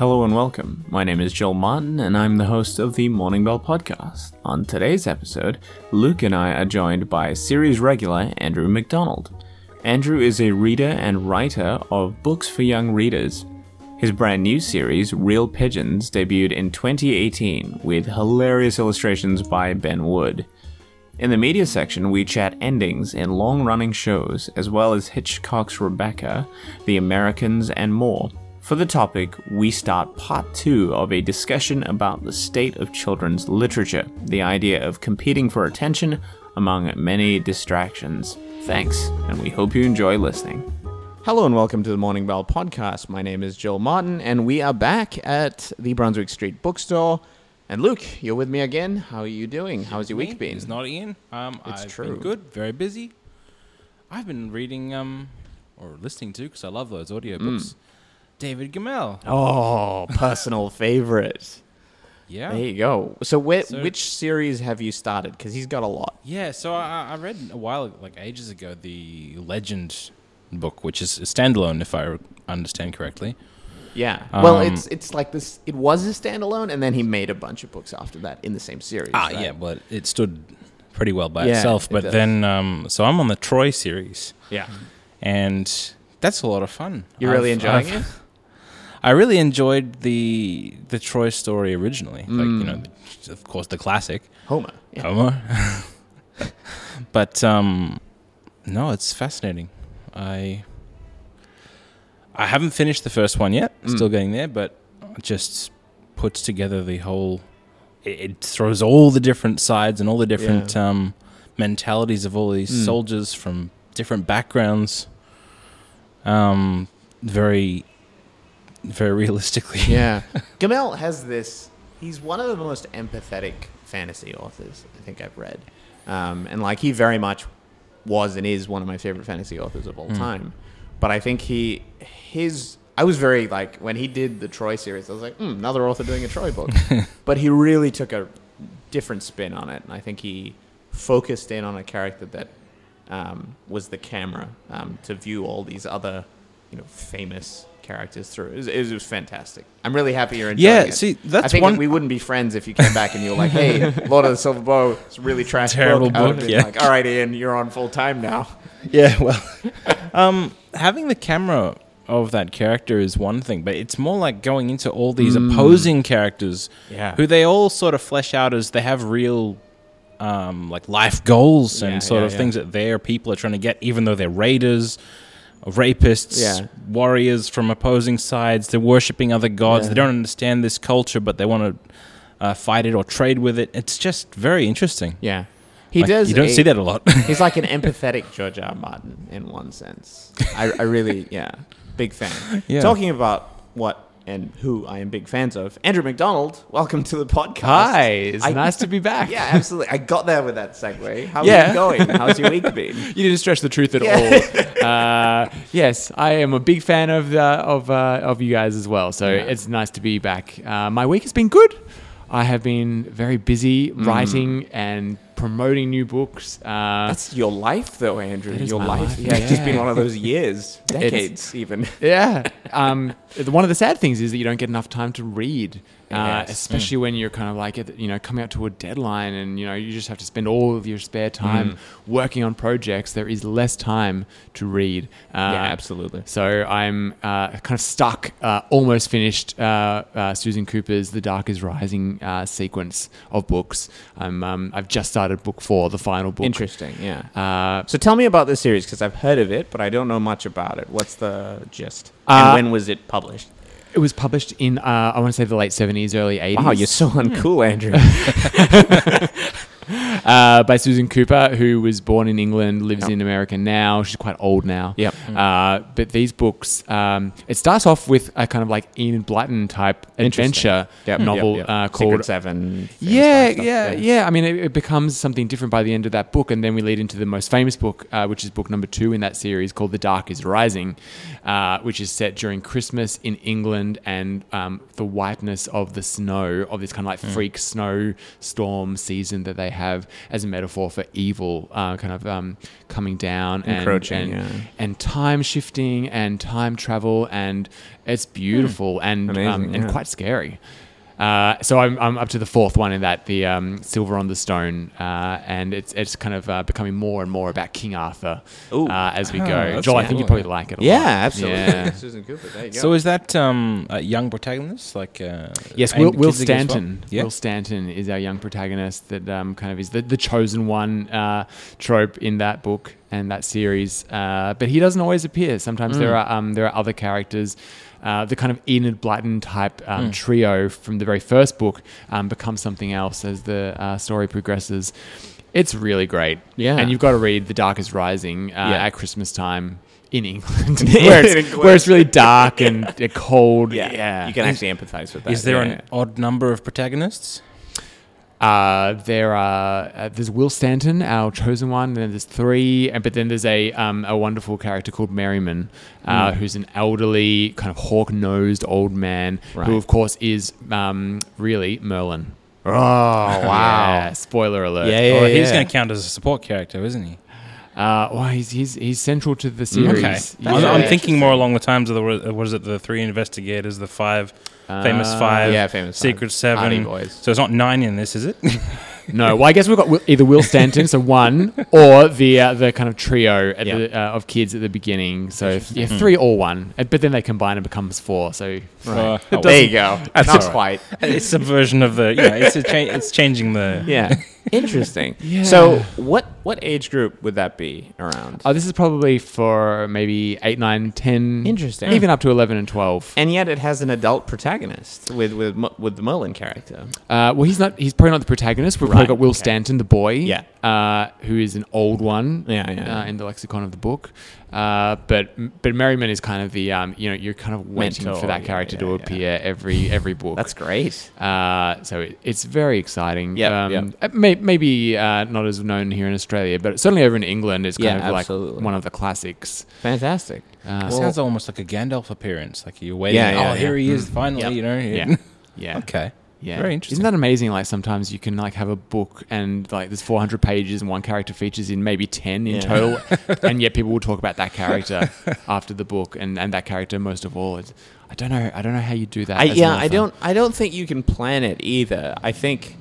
Hello and welcome. My name is Joel Martin, and I'm the host of the Morning Bell podcast. On today's episode, Luke and I are joined by series regular Andrew McDonald. Andrew is a reader and writer of books for young readers. His brand new series, Real Pigeons, debuted in 2018 with hilarious illustrations by Ben Wood. In the media section, we chat endings in long running shows, as well as Hitchcock's Rebecca, The Americans, and more. For the topic, we start part two of a discussion about the state of children's literature, the idea of competing for attention among many distractions. Thanks, and we hope you enjoy listening. Hello and welcome to the Morning Bell podcast. My name is Joel Martin, and we are back at the Brunswick Street bookstore. And Luke, you're with me again. How are you doing? How's your week been? It's not Ian. Um, It's I've true. been good, very busy. I've been reading um, or listening to because I love those audiobooks. David Gemmell. Oh, personal favorite. Yeah. There you go. So, where, So- which series have you started? Because he's got a lot. Yeah. So I, I read a while, like ages ago, the Legend book, which is a standalone, if I understand correctly. Yeah. well, Um, it's it's like this. It was a standalone, and then he made a bunch of books after that in the same series. Ah, right? yeah, but it stood pretty well by Yeah, itself. But does. then, um, so I'm on the Troy series, Yeah. and that's a lot of fun. You're really I've- enjoying I've- it. I really enjoyed the the Troy story originally, like you know, Mm. of course, the classic Homer. Yeah. Homer. but um, no, it's fascinating. I I haven't finished the first one yet. Mm. Still getting there, but it just puts together the whole. It, it throws all the different sides and all the different um, mentalities of all these Mm. soldiers from different backgrounds. Um, very, very realistically. Yeah. Gemmell has this. He's one of the most empathetic fantasy authors I think I've read, um, and like he very much was and is one of my favorite fantasy authors of all Mm. time. But I think he his. I was very like when he did the Troy series. I was like, mm, another author doing a Troy book. but he really took a different spin on it, and I think he focused in on a character that um, was the camera um, to view all these other, you know, famous characters through. It was, it was fantastic. I'm really happy you're enjoying Yeah, it. see, I that's think one- we wouldn't be friends if you came back and you were like, "Hey, Lord of the Silver Bow, it's a really trash Terrible book." I book, yeah. Like, all right, Ian, you're on full time now. Yeah, well, um, having the camera of that character is one thing, but it's more like going into all these opposing characters, Mm. Yeah. who they all sort of flesh out as they have real, um, like life goals and Yeah, sort yeah, of yeah. things that their people are trying to get, even though they're raiders. Of rapists, Yeah. warriors from opposing sides, they're worshipping other gods. Yeah. They don't understand this culture, but they want to uh, fight it or trade with it. It's just very interesting. Yeah, he Like, does. You don't a- see that a lot. He's like an empathetic George R. R. Martin in one sense. I, I really, yeah, big fan. Yeah. Talking about what and who I am big fans of, Andrew McDonald. Welcome to the podcast. Hi, it's I- nice to be back. Yeah, absolutely. I got there with that segue. How's Yeah. it going? How's your week been? You didn't stretch the truth at Yeah. all. Uh, yes, I am a big fan of the, of uh, of you guys as well. So Yeah. it's nice to be back. Uh, my week has been good. I have been very busy Mm. writing and promoting new books. Uh, That's your life, though, Andrew. That is Your my life. life, Yeah, it's just been one of those years, decades, even. yeah. Um, one of the sad things is that you don't get enough time to read, uh, Yes. especially when you're kind of like, you know, coming up to a deadline and, you know, you just have to spend all of your spare time working on projects. There is less time to read. Uh, Yeah, absolutely. So I'm uh, kind of stuck, uh, almost finished uh, uh, Susan Cooper's The Dark is Rising uh, sequence of books. I'm, um, I've just started book four, the final book. Interesting, yeah. Uh, So tell me about this series because I've heard of it, but I don't know much about it. What's the gist? Uh, and when was it published? it was published in, uh, I want to say the late 70s, early 80s. Wow, you're so uncool, Andrew. uh, by Susan Cooper, who was born in England, lives Yep. in America now. She's quite old now. Yep. Uh, but these books, um, it starts off with a kind of like Enid Blyton type adventure Yep, novel yep. Uh, Secret called. Seven. famous Yeah, yeah, yeah. I mean, it, it becomes something different by the end of that book, and then we lead into the most famous book, uh, which is book number two in that series, called "The Dark Is Rising," uh, which is set during Christmas in England and um, the whiteness of the snow of this kind of like freak snow storm season that they have as a metaphor for evil, uh, kind of um, coming down and Encroaching, and, yeah. and time shifting and time travel, and it's beautiful and um, and yeah. quite scary. Uh, so I'm, I'm up to the fourth one in that, the um, Silver on the Stone, uh, and it's it's kind of uh, becoming more and more about King Arthur uh, as we Oh, go. that's Joel, I think you probably like it. A Yeah, lot. absolutely. Yeah. Susan Cooper. There you go. So is that um, a young protagonist? Like uh, Yes, Will, Will kids well? Stanton. Yeah. Will Stanton is our young protagonist that um, kind of is the, the chosen one uh, trope in that book and that series. Uh, but he doesn't always appear. Sometimes there Mm. are um, there are other characters. Uh, the kind of Enid Blyton type um, Mm. trio from the very first book um, becomes something else as the uh, story progresses. It's really great. Yeah. And you've got to read The Dark is Rising uh, Yeah. at Christmas time in England, where, it's, where it's really dark and uh, cold. yeah, you can actually empathize with that. Is there yeah. an odd number of protagonists? Uh, there are uh, there's Will Stanton, our chosen one. And Then there's three, uh, but then there's a um, a wonderful character called Merriman, uh, who's an elderly, kind of hawk nosed old man, Right. who of course is um, really Merlin. Oh wow! Yeah, spoiler alert. Yeah, yeah, Or he's yeah. going to count as a support character, isn't he? Uh, well, he's he's he's central to the series. Okay. Yeah. I'm, I'm thinking more along the times of the what is it? The three investigators, the five famous Uh, five, yeah, famous five. secret seven. Hardy Boys. So it's not nine in this, is it? No, well, I guess we've got Will, either Will Stanton, so one, or the uh, the kind of trio at Yeah. the, uh, of kids at the beginning. So if, yeah, three or one, Uh, but then they combine and becomes four. So Uh, There oh, well, you go. That's Not all quite. it's a version of the. Yeah, it's a cha- it's changing the. Yeah. Interesting. Yeah. So what what age group would that be around? oh, this is probably for maybe eight, nine, ten, Interesting. even up to eleven and twelve. and yet it has an adult protagonist with with with the Merlin character. Uh, well, he's not. He's probably not the protagonist. We've Right, probably got Will okay. Stanton, the boy. Yeah. Uh, who is an old one. Yeah, yeah. Uh, in the lexicon of the book. Uh, but but Merriman is kind of the um, you know you're kind of waiting Mentor, for that character yeah, to yeah. appear every every book. That's great. Uh, so it, it's very exciting. Yep, um, yep. uh, May, maybe uh, not as known here in Australia, but certainly over in England, it's kind Yeah, of absolutely. like one of the classics. Fantastic. Uh, It sounds almost like a Gandalf appearance. Like you're waiting. Yeah, yeah, oh, here yeah. he is finally. Yep. You know. yeah, yeah, Okay. Yeah. Very interesting. Isn't that amazing? Like sometimes you can like have a book and like there's 400 pages and one character features in maybe 10 in Yeah. total, and yet people will talk about that character after the book and, and that character most of all. It's, I don't know. I don't know how you do that. I, as yeah, I don't. I don't think you can plan it either. I think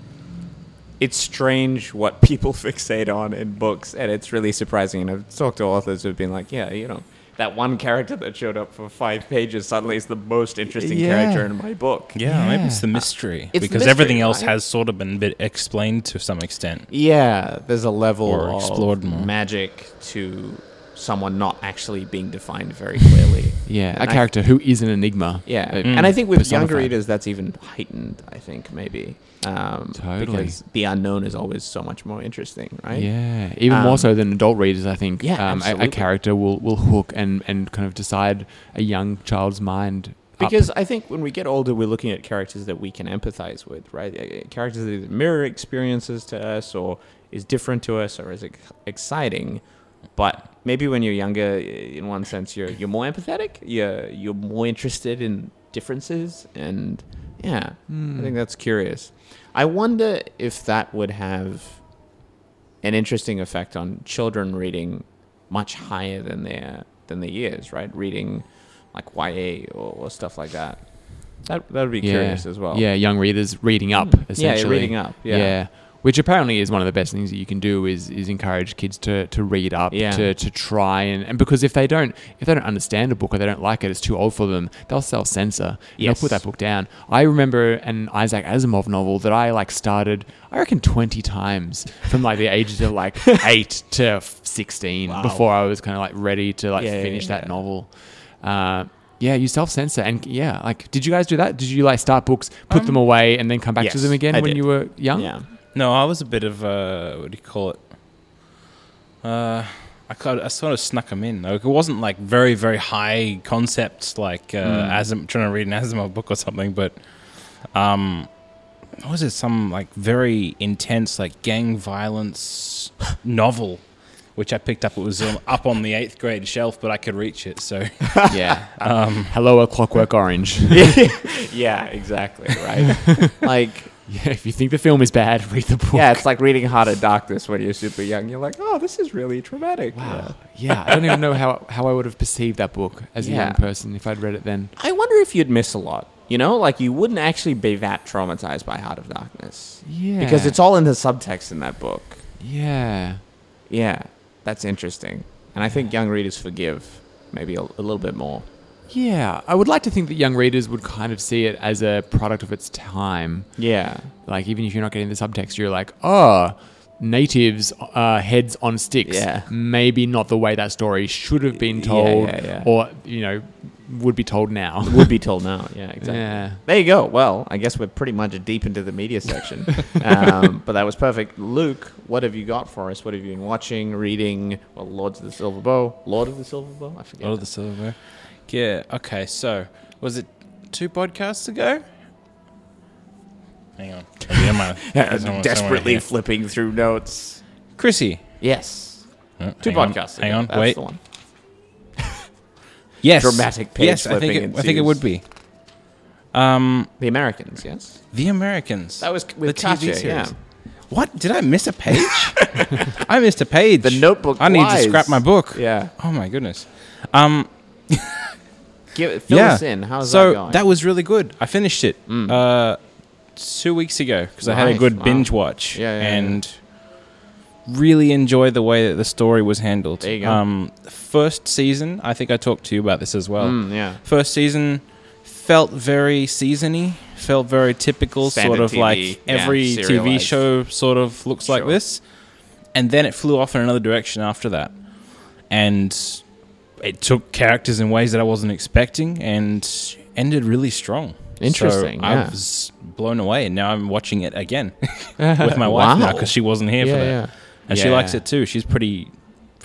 it's strange what people fixate on in books, and it's really surprising. And I've talked to authors who've been like, "Yeah, you know, that one character that showed up for five pages suddenly is the most interesting Yeah. character in my book." Yeah, maybe it's the Yeah. mystery It's the because mystery, everything else right? has sort of been bit explained to some extent. Yeah, there's a level Or of explored more. magic to someone not actually being defined very clearly. Yeah, And a I- character who is an enigma. Yeah, uh, and I think with younger personified. readers, that's even heightened. I think maybe um, Totally. because the unknown is always so much more interesting, right? Yeah, even Um, more so than adult readers, I think. Yeah, um, a, a character will, will hook and, and kind of decide a young child's mind. up. Because I think when we get older, we're looking at characters that we can empathize with, right? Characters that either mirror experiences to us, or is different to us, or is ex- exciting. But maybe when you're younger, in one sense, you're you're more empathetic. You're you're more interested in differences, and yeah, I think hmm. that's curious. I wonder if that would have an interesting effect on children reading much higher than their than their years, right? Reading like YA or, or stuff like that. That that would be yeah. curious as well. Yeah, young readers reading up, mm-hmm. Yeah, essentially. Yeah, reading up. Yeah. Which apparently is one of the best things that you can do is is encourage kids to, to read up, Yeah. to, to try and, and because if they don't if they don't understand a book or they don't like it, it's too old for them, they'll self censor. and They'll put that book down. I remember an Isaac Asimov novel that I like started I reckon twenty times from like the ages of like eight to sixteen Wow. before I was kind of like ready to like Yeah, yeah, finish that yeah. novel. Uh, yeah, you self censor, and yeah, like, did you guys do that? Did you like start books, put Um, them away, and then come back to them again I when did. you were young? Yeah. No, I was a bit of uh, what do you call it? Uh, I, kind I sort of snuck them in. Like, it wasn't like very very high concepts like uh, Mm. Asim, trying to read an Asimov book or something, but um, what was it? Some like very intense like gang violence novel. Which I picked up. It was um, up on the eighth grade shelf, but I could reach it. So, yeah. um, Hello, a Clockwork Orange. yeah, exactly. Right. like Yeah, if you think the film is bad, read the book. Yeah, it's like reading Heart of Darkness when you're super young. You're like, oh, this is really traumatic. Wow. Yeah, I don't even know how, how I would have perceived that book as a Yeah. young person if I'd read it then. I wonder if you'd miss a lot. You know, like you wouldn't actually be that traumatized by Heart of Darkness. Yeah. Because it's all in the subtext in that book. Yeah. Yeah, that's interesting. And I think young readers forgive maybe a, a little bit more. Yeah. I would like to think that young readers would kind of see it as a product of its time. Yeah. Like, even if you're not getting the subtext, you're like, oh, natives uh, heads on sticks. Yeah. Maybe not the way that story should have been told yeah, yeah. or, you know, would be told now. Would be told now. Yeah, exactly. Yeah. There you go. Well, I guess we're pretty much deep into the media section. um, but that was perfect. Luke, what have you got for us? What have you been watching, reading? Well, Lords of the Silver Bow. Lord of the Silver Bow? I forget. Lord of the Silver. Yeah. Okay. So was it two podcasts ago? Hang on. Yeah, my- Yeah, there's someone- desperately flipping through notes. Chrissy. Yes. Oh, Two hang on, podcasts. Hang on. That's wait. the one. Yes. Dramatic page Yes, I think flipping it, I think it would be. Um, The Americans, yes? The Americans. That was with the Katya, TV series. yeah. What? Did I miss a page? I missed a page. The Notebook I need to scrap my book. Yeah. Oh my goodness. Um. Give, fill yeah. us in. How's so that going? was really good. I finished it Mm. uh, two weeks ago because I had a good wow. binge watch Yeah, yeah, and really enjoyed the way that the story was handled. There you go. Um, first season, I think I talked to you about this as well. Mm, yeah. First season felt very seasony, felt very typical, Standard sort of TV, like every TV show sort of looks like this. And then it flew off in another direction after that. And it took characters in ways that I wasn't expecting and ended really strong. Interesting, So yeah. I was blown away, and now I'm watching it again with my wife now because she wasn't here yeah, for that, yeah. and she likes it too. She's pretty,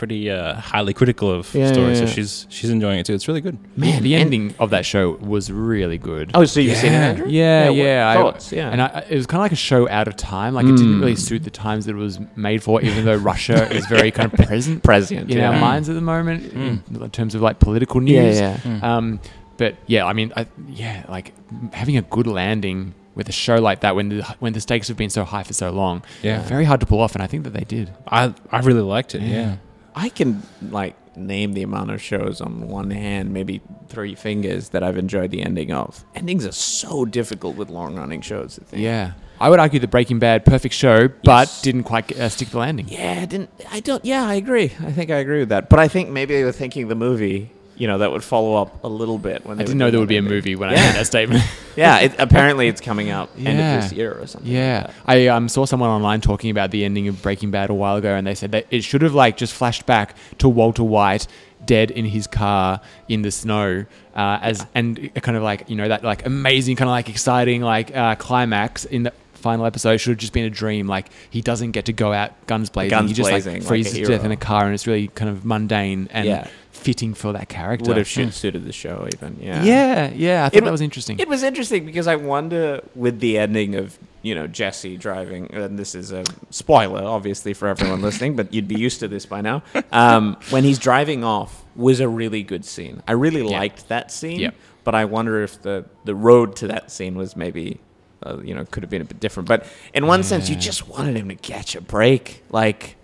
pretty uh, highly critical of Yeah, stories, yeah, so she's she's enjoying it too. It's really good. Man, the and- ending of that show was really good. Oh, so you've seen it, Yeah. Andrew? Yeah, what yeah. I- Thoughts? yeah. And I, it was kind of like a show out of time. Like it didn't Mm. really suit the times that it was made for, even though Russia is very kind of present Prescient. in yeah. our minds at the moment in terms of like political news. Yeah, yeah. Um, but yeah, I mean, I, yeah, like having a good landing with a show like that when the when the stakes have been so high for so long, Yeah. very hard to pull off. And I think that they did. I I really liked it. Yeah. I can like name the amount of shows on one hand, maybe three fingers that I've enjoyed the ending of. Endings are so difficult with long running shows. I think. Yeah, I would argue that Breaking Bad, perfect show, but Yes. didn't quite uh, stick the landing. Yeah, I didn't I don't yeah, I agree. I think I agree with that. But I think maybe they were thinking the movie, you know, that would follow up a little bit when I didn't know there would be a movie when I made that statement. Yeah, it, apparently it's coming out end of this year or something. Yeah, like. I um, saw someone online talking about the ending of Breaking Bad a while ago, and they said that it should have like just flashed back to Walter White dead in his car in the snow, uh, as and kind of like you know that like amazing kind of like exciting like uh, climax in the final episode should have just been a dream. Like he doesn't get to go out guns blazing. Guns he just blazing, like like freezes to death in a car, and it's really kind of mundane and Yeah. Fitting for that character. Would have shoot suited the show even. Yeah. Yeah, yeah, I thought It that was interesting. It was interesting because I wonder with the ending of you know Jesse driving, and this is a spoiler obviously for everyone listening, but you'd be used to this by now. Um, when he's driving off was a really good scene. I really Yeah. liked that scene, Yep. but I wonder if the the road to that scene was maybe. Uh, you know, could have been a bit different, but in one sense, you just wanted him to catch a break. Like,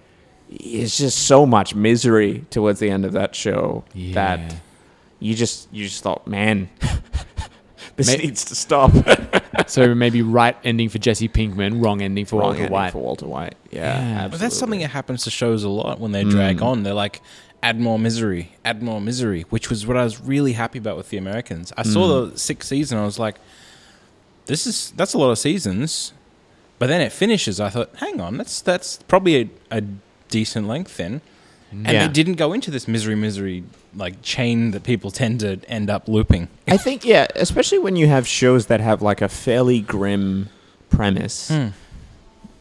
it's just so much misery towards the end of that show Yeah. that you just you just thought, man, this May- needs to stop. so maybe right ending for Jesse Pinkman, wrong ending for Wrong Walter ending White. for Walter White. Yeah, Yeah. But that's something that happens to shows a lot when they drag Mm. on. They're like, add more misery, add more misery, which was what I was really happy about with the Americans. I saw Mm. the sixth season, I was like, this is that's a lot of seasons. But then it finishes. I thought, hang on, that's that's probably a, a decent length then. And Yeah. they didn't go into this misery, misery like chain that people tend to end up looping. I think yeah, especially when you have shows that have like a fairly grim premise. Hmm.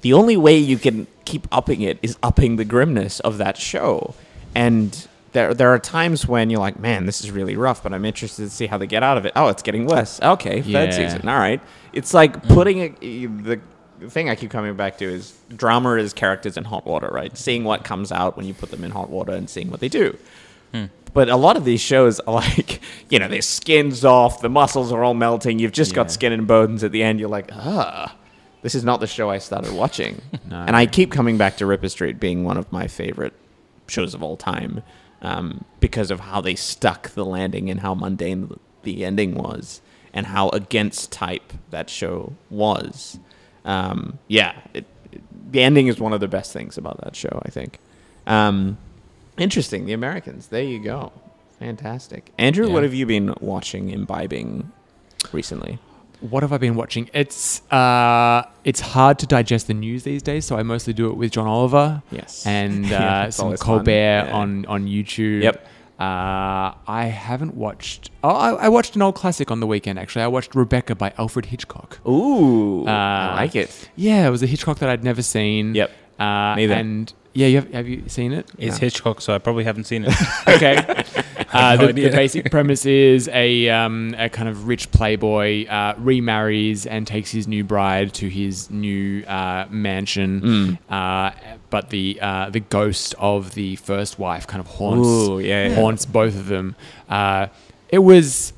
The only way you can keep upping it is upping the grimness of that show. And there there are times when you're like, man, this is really rough, but I'm interested to see how they get out of it. Oh, it's getting worse. Okay, Yeah. third season. All right. It's like putting a, the the thing I keep coming back to is drama is characters in hot water, right? Seeing what comes out when you put them in hot water and seeing what they do. But a lot of these shows are like, you know, their skin's off, the muscles are all melting. You've just Yeah. got skin and bones at the end. You're like, ah, this is not the show I started watching. No. And I keep coming back to Ripper Street being one of my favorite shows of all time um, because of how they stuck the landing and how mundane the ending was and how against type that show was. Um, yeah, it, it- the ending is one of the best things about that show, I think. Um, interesting, the Americans. There you go. Fantastic. Andrew, Yeah. what have you been watching, imbibing recently? What have I been watching? It's uh, it's hard to digest the news these days, so I mostly do it with John Oliver Yes. and uh, Yeah, some. Colbert Yeah. on on YouTube. Yep. Uh, I haven't watched. Oh, I, I watched an old classic on the weekend. Actually, I watched Rebecca by Alfred Hitchcock. Ooh, I Uh, like it. Yeah, it was a Hitchcock that I'd never seen. Yep. Uh, Neither. And yeah, you have, have you seen it? It's No. Hitchcock, so I probably haven't seen it. okay. Uh, no the, the idea. basic premise is a, um, a kind of rich playboy uh, remarries and takes his new bride to his new uh, mansion, uh, but the uh, the ghost of the first wife kind of haunts Ooh, yeah, yeah. haunts both of them. Uh, it was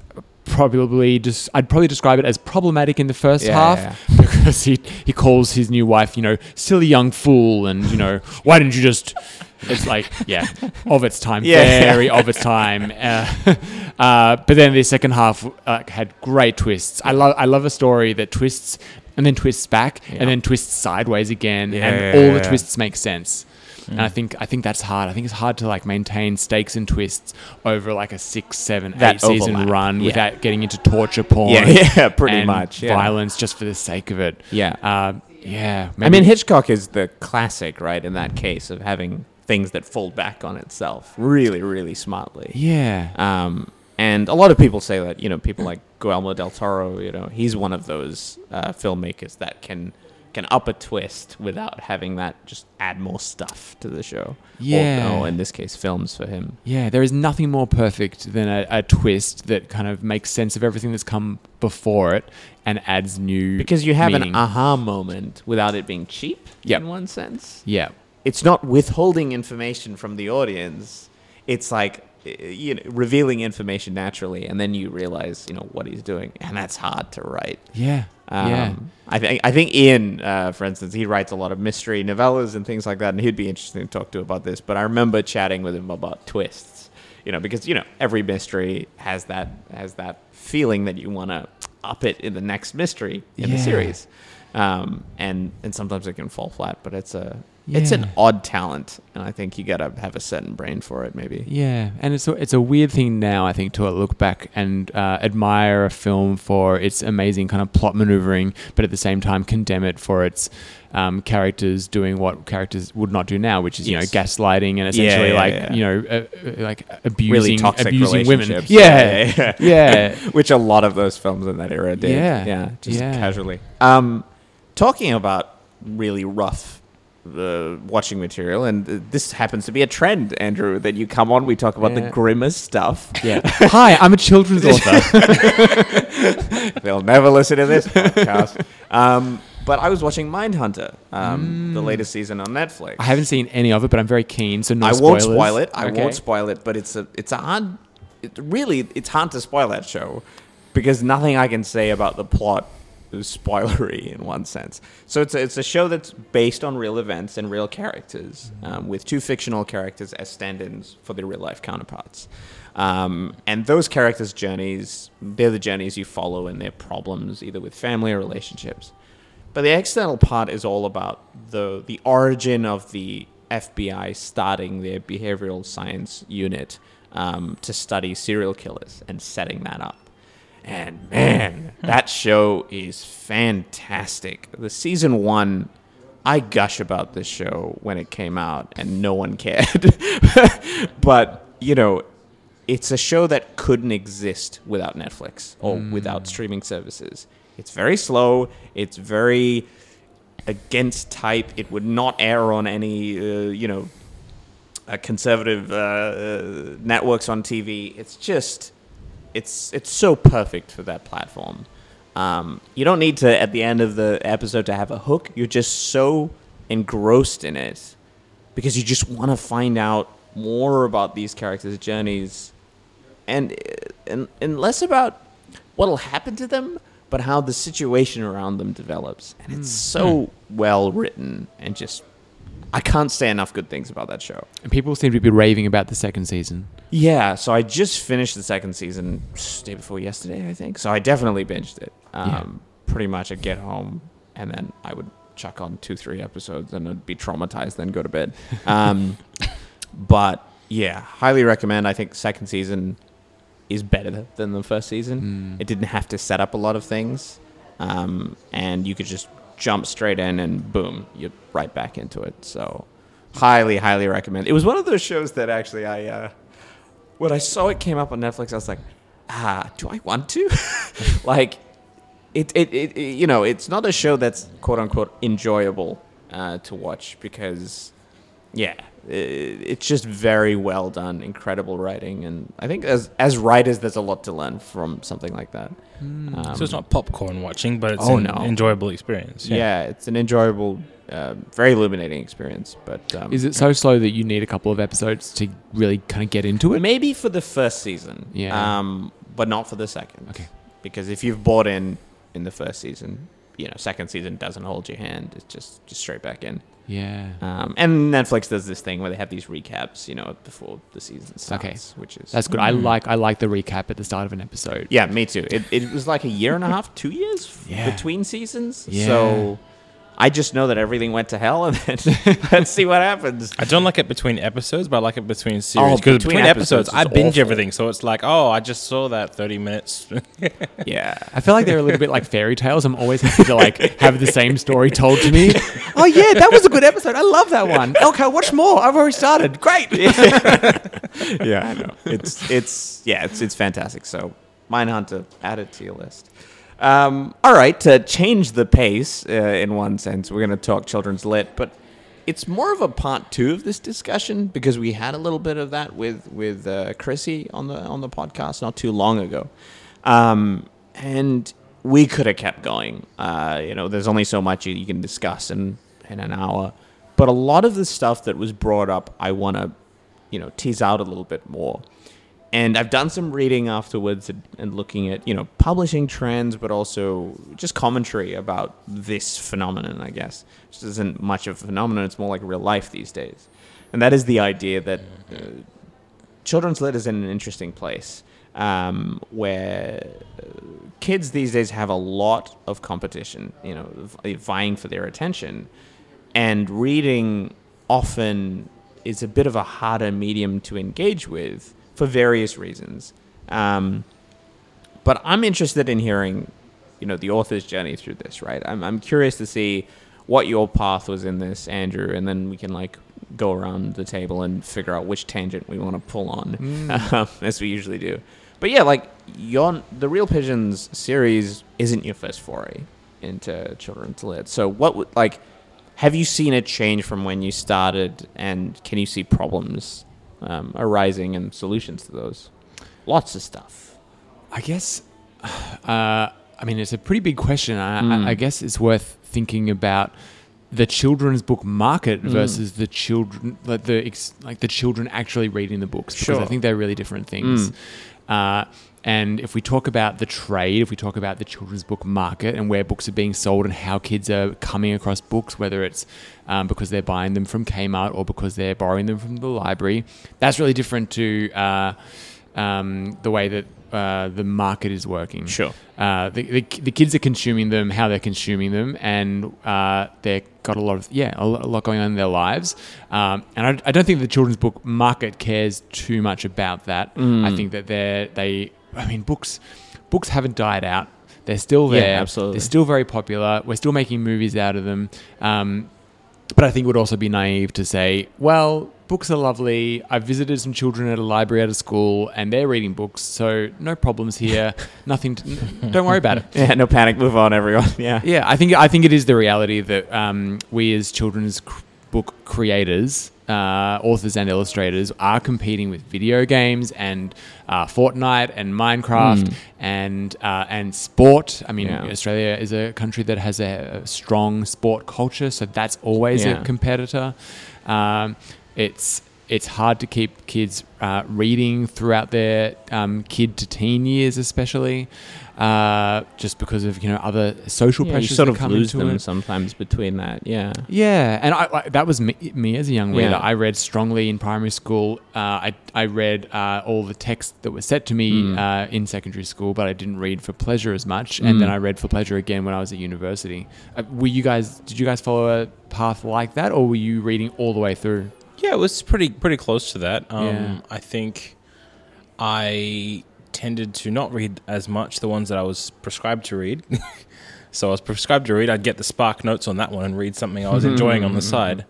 probably just I'd probably describe it as problematic in the first Yeah, half yeah, because he he calls his new wife, you know, silly young fool, and you know, why didn't you just? It's like, yeah, of its time, Yeah. very of its time. Uh, uh, but then the second half uh, had great twists. I love I love a story that twists and then twists back Yeah. and then twists sideways again, Yeah, and yeah, all yeah, the yeah. twists make sense. And I think I think that's hard. I think it's hard to like maintain stakes and twists over like a six, seven, That eight season run Yeah. without getting into torture porn. Yeah, yeah, pretty much, yeah. violence just for the sake of it. Yeah. Uh, yeah. I mean, Hitchcock is the classic, right, in that case of having things that fold back on itself really, really smartly. Yeah. Um, and a lot of people say that, you know, people like Guillermo del Toro, you know, he's one of those uh, filmmakers that can can up a twist without having that just add more stuff to the show. Yeah. Or, or in this case, films for him. Yeah, there is nothing more perfect than a, a twist that kind of makes sense of everything that's come before it and adds new Because you have meaning. an aha moment without it being cheap Yep. in one sense. yeah. it's not withholding information from the audience. It's like you know revealing information naturally, and then you realize you know what he's doing, and that's hard to write. Yeah. Um, yeah. I think I think Ian, uh, for instance, he writes a lot of mystery novellas and things like that, and he'd be interesting to talk to about this. But I remember chatting with him about twists, you know, because you know every mystery has that has that feeling that you want to up it in the next mystery in the series, um, and and sometimes it can fall flat. But it's a it's an odd talent, and I think you gotta have a certain brain for it, maybe. Yeah, and it's a, it's a weird thing now, I think, to look back and uh, admire a film for its amazing kind of plot maneuvering, but at the same time condemn it for its um, characters doing what characters would not do now, which is you Yes. know gaslighting and essentially yeah, like yeah. you know uh, uh, like abusing Really toxic abusing women. Yeah, Yeah, yeah, yeah. which a lot of those films in that era did. Yeah. yeah, just Yeah. casually. Um, talking about really rough uh, watching material, and this happens to be a trend, Andrew, that you come on. We talk about the Yeah. grimmest stuff. yeah. Hi, I'm a children's author. They'll never listen to this podcast. Um, but I was watching Mindhunter, um, the latest season on Netflix. Mm. I haven't seen any of it, but I'm very keen. So no I spoilers. won't spoil it. I Okay. won't spoil it, but it's a it's a hard. It really, it's hard to spoil that show because nothing I can say about the plot spoilery in one sense. So it's a, it's a show that's based on real events and real characters, um, with two fictional characters as stand-ins for their real life counterparts. Um, and those characters' journeys, they're the journeys you follow and their problems, either with family or relationships. But the external part is all about the the origin of the FBI starting their behavioral science unit um, to study serial killers and setting that up. And man, that show is fantastic. The season one, I gush about this show when it came out, and no one cared. but you know, it's a show that couldn't exist without Netflix or without streaming services. It's very slow. It's very against type. It would not air on any, uh, you know, uh, conservative uh, uh, networks on TV. It's just, it's it's so perfect for that platform. Um, you don't need to at the end of the episode to have a hook. You're just so engrossed in it because you just want to find out more about these characters' journeys, and and and less about what'll happen to them, but how the situation around them develops. And it's Hmm. so well written and just I can't say enough good things about that show. And people seem to be raving about the second season. Yeah, so I just finished the second season day before yesterday, I think. So I definitely binged it. Um, Yeah. Pretty much, I'd get home and then I would chuck on two, three episodes and I'd be traumatized, then go to bed. Um, but yeah, highly recommend. I think second season is better than the first season. Mm. It didn't have to set up a lot of things, um, and you could just jump straight in and boom, you're right back into it. So, highly, highly recommend. It was one of those shows that actually I, uh, when I saw it came up on Netflix, I was like, ah, do I want to? like, it, it, it, it- you know, it's not a show that's quote unquote enjoyable uh, to watch because, yeah, it's just very well done, incredible writing, and I think as as writers, there's a lot to learn from something like that. Um, so it's not popcorn watching, but it's Oh, an no. enjoyable experience. yeah. it's an enjoyable, uh, very illuminating experience. But um, Is it so slow that you need a couple of episodes to really kind of get into it? maybe for the first season, Yeah. um, but not for the second. Okay. because if you've bought in in the first season, you know, second season doesn't hold your hand. It's just just straight back in. Yeah. Um, and Netflix does this thing where they have these recaps, you know, before the season starts, Okay. which is That's good. I like I like the recap at the start of an episode. Yeah, me too. It, it was like a year and a half, two years Yeah. between seasons. Yeah. So I just know that everything went to hell, and then let's see what happens. I don't like it between episodes, but I like it between oh, series. Because Oh, between between, episodes I binge awful. everything. So it's like, oh, I just saw that 30 minutes. Yeah. I feel like they're a little bit like fairy tales. I'm always happy to like have the same story told to me. Oh yeah, that was a good episode. I love that one. Okay, watch more. I've already started. Great. yeah, I know. It's it's yeah, it's it's fantastic. So Mindhunter, add it to your list. Um, all right, to change the pace uh, in one sense, we're going to talk children's lit, but it's more of a part two of this discussion because we had a little bit of that with with uh, Chrissy on the on the podcast not too long ago, um, and we could have kept going. Uh, you know, there's only so much you, you can discuss in in an hour, but a lot of the stuff that was brought up, I want to you know tease out a little bit more and i've done some reading afterwards and, and looking at you know publishing trends but also just commentary about this phenomenon i guess. Which isn't much of a phenomenon. It's more like real life these days. And that is the idea that uh, children's lit is in an interesting place um, where uh, kids these days have a lot of competition you know vying for their attention. And reading often is a bit of a harder medium to engage with for various reasons. Um, but I'm interested in hearing, you know, the author's journey through this. Right? I'm I'm curious to see what your path was in this, Andrew, and then we can like go around the table and figure out which tangent we want to pull on, um, as we usually do. But yeah, like your the Real Pigeons series isn't your first foray into children's lit. So what would like have you seen it change from when you started, and can you see problems um, arising and solutions to those? Lots of stuff. I guess. Uh, I mean, it's a pretty big question. I, Mm. I, I guess it's worth thinking about the children's book market Mm. versus the children, like the ex, like the children actually reading the books, because Sure. I think they're really different things. Mm. Uh, and if we talk about the trade, if we talk about the children's book market and where books are being sold and how kids are coming across books, whether it's um, because they're buying them from Kmart or because they're borrowing them from the library, that's really different to uh, um, the way that uh, the market is working. Sure. Uh, the, the, the kids are consuming them, how they're consuming them, and uh, they've got a lot of yeah a lot, going on in their lives. Um, and I, I don't think the children's book market cares too much about that. I think that they're they I mean books books haven't died out. They're still Yeah, there. absolutely. They're still very popular. We're still making movies out of them. Um, but I think it would also be naive to say, well, books are lovely. I've visited some children at a library at a school and they're reading books, so no problems here. Nothing. To, n- don't worry about it. Yeah, no panic. Move on, everyone. Yeah. Yeah, I think I think it is the reality that um, we as children's cr- book creators, uh, authors and illustrators, are competing with video games and uh, Fortnite and Minecraft and uh, and sport. I mean, Yeah. Australia is a country that has a, a strong sport culture, so that's always Yeah. a competitor. Um, it's it's hard to keep kids uh, reading throughout their um, kid to teen years, especially uh, just because of you know other social Yeah, you pressures sort that of come lose them it. sometimes between that. Yeah. Yeah, and I, I that was me, me as a young reader. Yeah. I read strongly in primary school. Uh, I I read uh, all the text that was set to me Mm. uh, in secondary school, but I didn't read for pleasure as much. And then Mm. I read for pleasure again when I was at university. Uh, were you guys? Did you guys follow a path like that, or were you reading all the way through? Yeah, it was pretty pretty close to that. Um, Yeah. I think I tended to not read as much the ones that I was prescribed to read. so I was prescribed to read. I'd get the Spark notes on that one and read something I was enjoying on the side.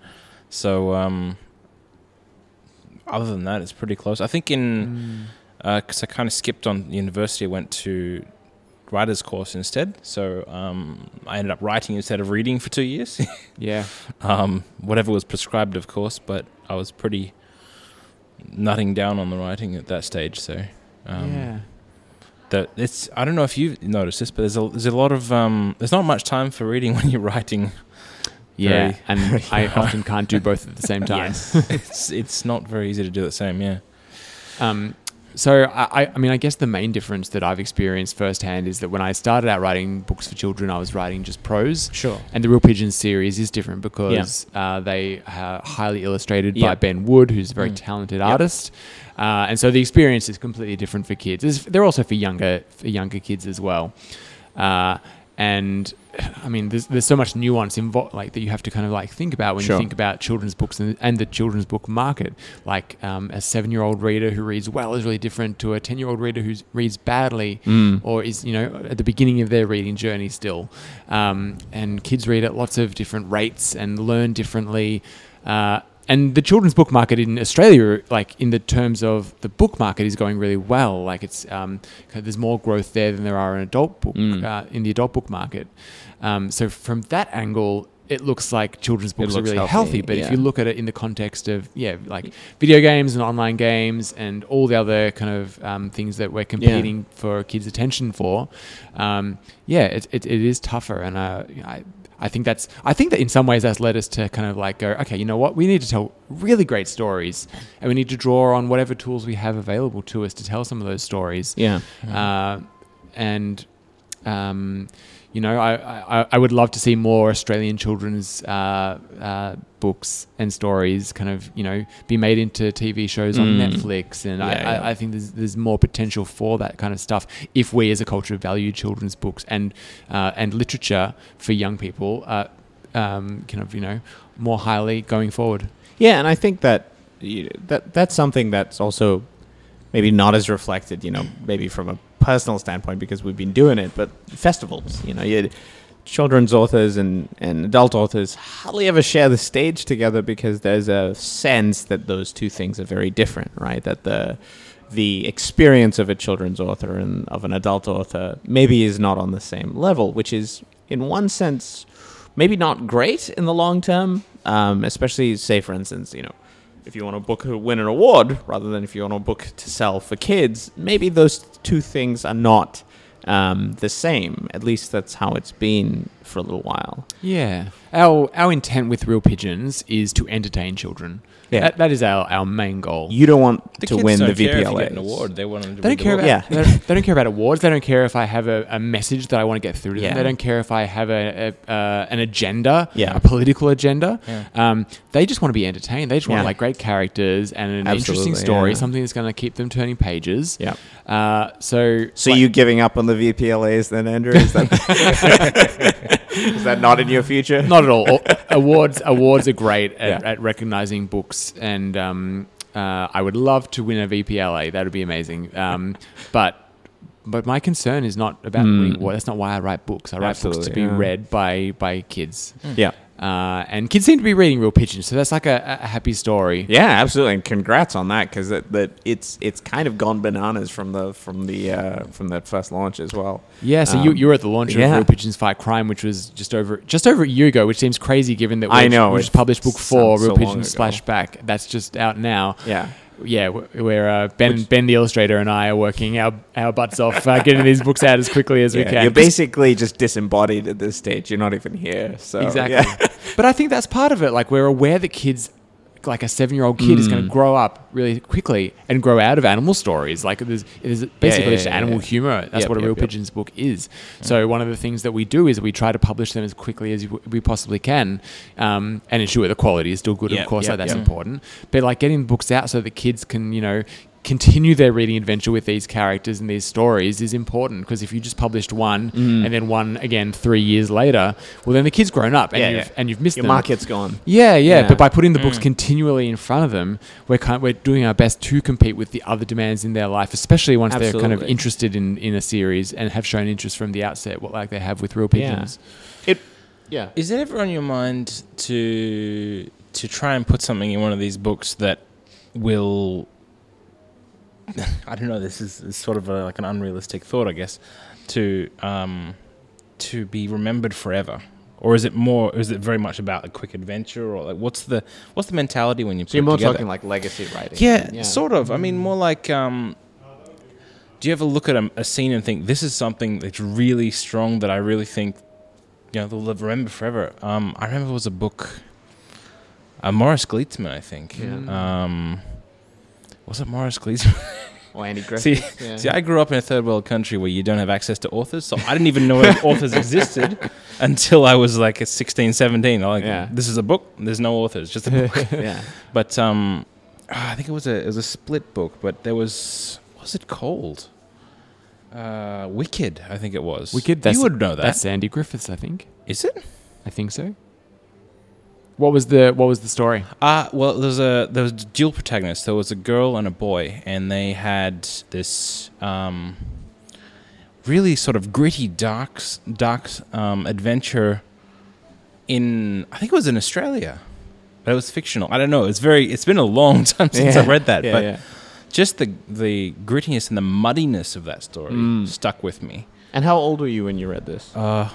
So um, other than that, it's pretty close. I think in because I kind of skipped on university, I went to writer's course instead. So um, I ended up writing instead of reading for two years. Yeah, um, whatever was prescribed, of course. But I was pretty nutting down on the writing at that stage. So um, yeah. that it's I don't know if you've noticed this, but there's a there's a lot of um, there's not much time for reading when you're writing. Yeah, Very- and I often can't do both at the same time. yes. it's it's not very easy to do the same. Yeah. Um, so I, I- mean, I guess the main difference that I've experienced firsthand is that when I started out writing books for children, I was writing just prose. Sure. And the Real Pigeons series is different because uh, they are highly illustrated Yeah. by Ben Wood, who's a very Mm. talented artist. Uh, and so the experience is completely different for kids. It's- they're also for younger for younger kids as well. Uh, and I mean, there's, there's so much nuance involved, like that you have to kind of like think about when Sure. you think about children's books and, and the children's book market. Like um, a seven-year-old reader who reads well is really different to a ten-year-old reader who reads badly Mm. or is you know at the beginning of their reading journey still. Um, and kids read at lots of different rates and learn differently. Uh, and the children's book market in Australia, like in the terms of the book market, is going really well. Like it's um, there's more growth there than there are in adult book Mm. uh, in the adult book market. Um, so from that angle, it looks like children's books are really healthy, healthy. But if you look at it in the context of yeah, like video games and online games and all the other kind of um, things that we're competing for kids' attention for, um, yeah, it, it, it is tougher. And uh, I, I think that's I think that in some ways that's led us to kind of like go, okay, you know what, we need to tell really great stories, and we need to draw on whatever tools we have available to us to tell some of those stories. Yeah. Uh, and um, you know, I, I, I would love to see more Australian children's uh, uh, books and stories kind of, you know, be made into TV shows on Mm. Netflix. And I, Yeah, yeah. I, I think there's, there's more potential for that kind of stuff if we as a culture value children's books and, uh, and literature for young people, uh, um, kind of, you know, more highly going forward. Yeah, and I think that that that's something that's also maybe not as reflected, you know, maybe from a personal standpoint because we've been doing it, but festivals, you know, you children's authors and, and adult authors hardly ever share the stage together because there's a sense that those two things are very different, right? That the the experience of a children's author and of an adult author maybe is not on the same level, which is in one sense maybe not great in the long term. Um, especially, say for instance, you know, if you want a book to win an award rather than if you want a book to sell for kids, maybe those two things are not um, the same. At least that's how it's been for a little while. Yeah. Our, our intent with Real Pigeons is to entertain children. Yeah. That, that is our, our main goal. You don't want The to kids win don't the care if you VPLA. an award. They want them to They read don't care the about. Yeah. they, don't, they don't care about awards. They don't care if I have a, a message that I want to get through to Yeah. them. They don't care if I have a, a uh, an agenda, Yeah. a political agenda. Yeah. Um, they just want to be entertained. They just want Yeah. like great characters and an interesting story, yeah. something that's going to keep them turning pages. Yeah. Uh, so So like- you giving up on the VPLAs then, Andrew? Is that, is that not in your future? Not at all. Awards awards are great at, Yeah. at recognizing books, and um, uh, I would love to win a VPLA. That would be amazing. Um, but but my concern is not about Mm. winning awards. That's not why I write books. I write books to Absolutely, be yeah. read by by kids. Yeah. Uh, and kids seem to be reading Real Pigeons, so that's like a, a happy story. Yeah, absolutely, and congrats on that because that, that it's it's kind of gone bananas from the from the uh, from that first launch as well. Yeah, so you, Um, you were at the launch yeah. of Real Pigeons Fight Crime, which was just over just over a year ago, which seems crazy given that we I know, we just published book four, Real so Pigeons ago. Splash Back. That's just out now. Yeah. Yeah, where uh, Ben Ben the illustrator and I are working our, our butts off uh, getting these books out as quickly as we can. You're basically just disembodied at this stage. You're not even here. So exactly. yeah. but I think that's part of it. Like we're aware that kids like a seven year old kid is Mm. going to grow up really quickly and grow out of animal stories. Like there's, there's basically yeah, just yeah, animal yeah. humor. That's Yep, what a yep, real yep. pigeons book is. So one of the things that we do is we try to publish them as quickly as we possibly can, um, and ensure the quality is still good. Of course, like that's important. But like getting books out so that kids can you know continue their reading adventure with these characters and these stories is important because if you just published one Mm. and then one again three years later, well then the kid's grown up and Yeah, you've yeah. and you've missed Your them. market's gone. Yeah, yeah, Yeah. But by putting the books Mm. continually in front of them, we're kind we're doing our best to compete with the other demands in their life, especially once they're kind of interested in, in a series and have shown interest from the outset, what like they have with Real Yeah. Pigeons. It. Yeah. Is it ever on your mind to to try and put something in one of these books that will? I don't know. This is, is sort of a, like an unrealistic thought, I guess. To um, to be remembered forever, or is it more? Is it very much about a quick adventure, or like what's the what's the mentality when you put So you're more together? talking like legacy writing. Yeah, sort of. I mean, more like, um, do you ever look at a, a scene and think this is something that's really strong that I really think, you know, they'll remember forever? Um, I remember it was a book, uh, Morris Gleitzman, I think. Yeah. Um, was it Morris Gleitzman? Or Andy Griffith. see, yeah. see, I grew up in a third world country where you don't have access to authors, so I didn't even know if authors existed until I was like 16, 17. I'm like, Yeah. this is a book. There's no authors, just a book. yeah. But um, ah, I think it was a it was a split book, but there was what was it called? Uh, Wicked, I think it was. Wicked. That's, you would know that. That's Andy Griffiths, I think. Is it? I think so. What was the What was the story? Uh well, there's a there was a dual protagonists. There was a girl and a boy, and they had this um, really sort of gritty, dark, dark um, adventure in I think it was in Australia, but it was fictional. I don't know. It's very. It's been a long time since I read that, Yeah, but yeah. just the the grittiness and the muddiness of that story Mm. stuck with me. And how old were you when you read this? Uh,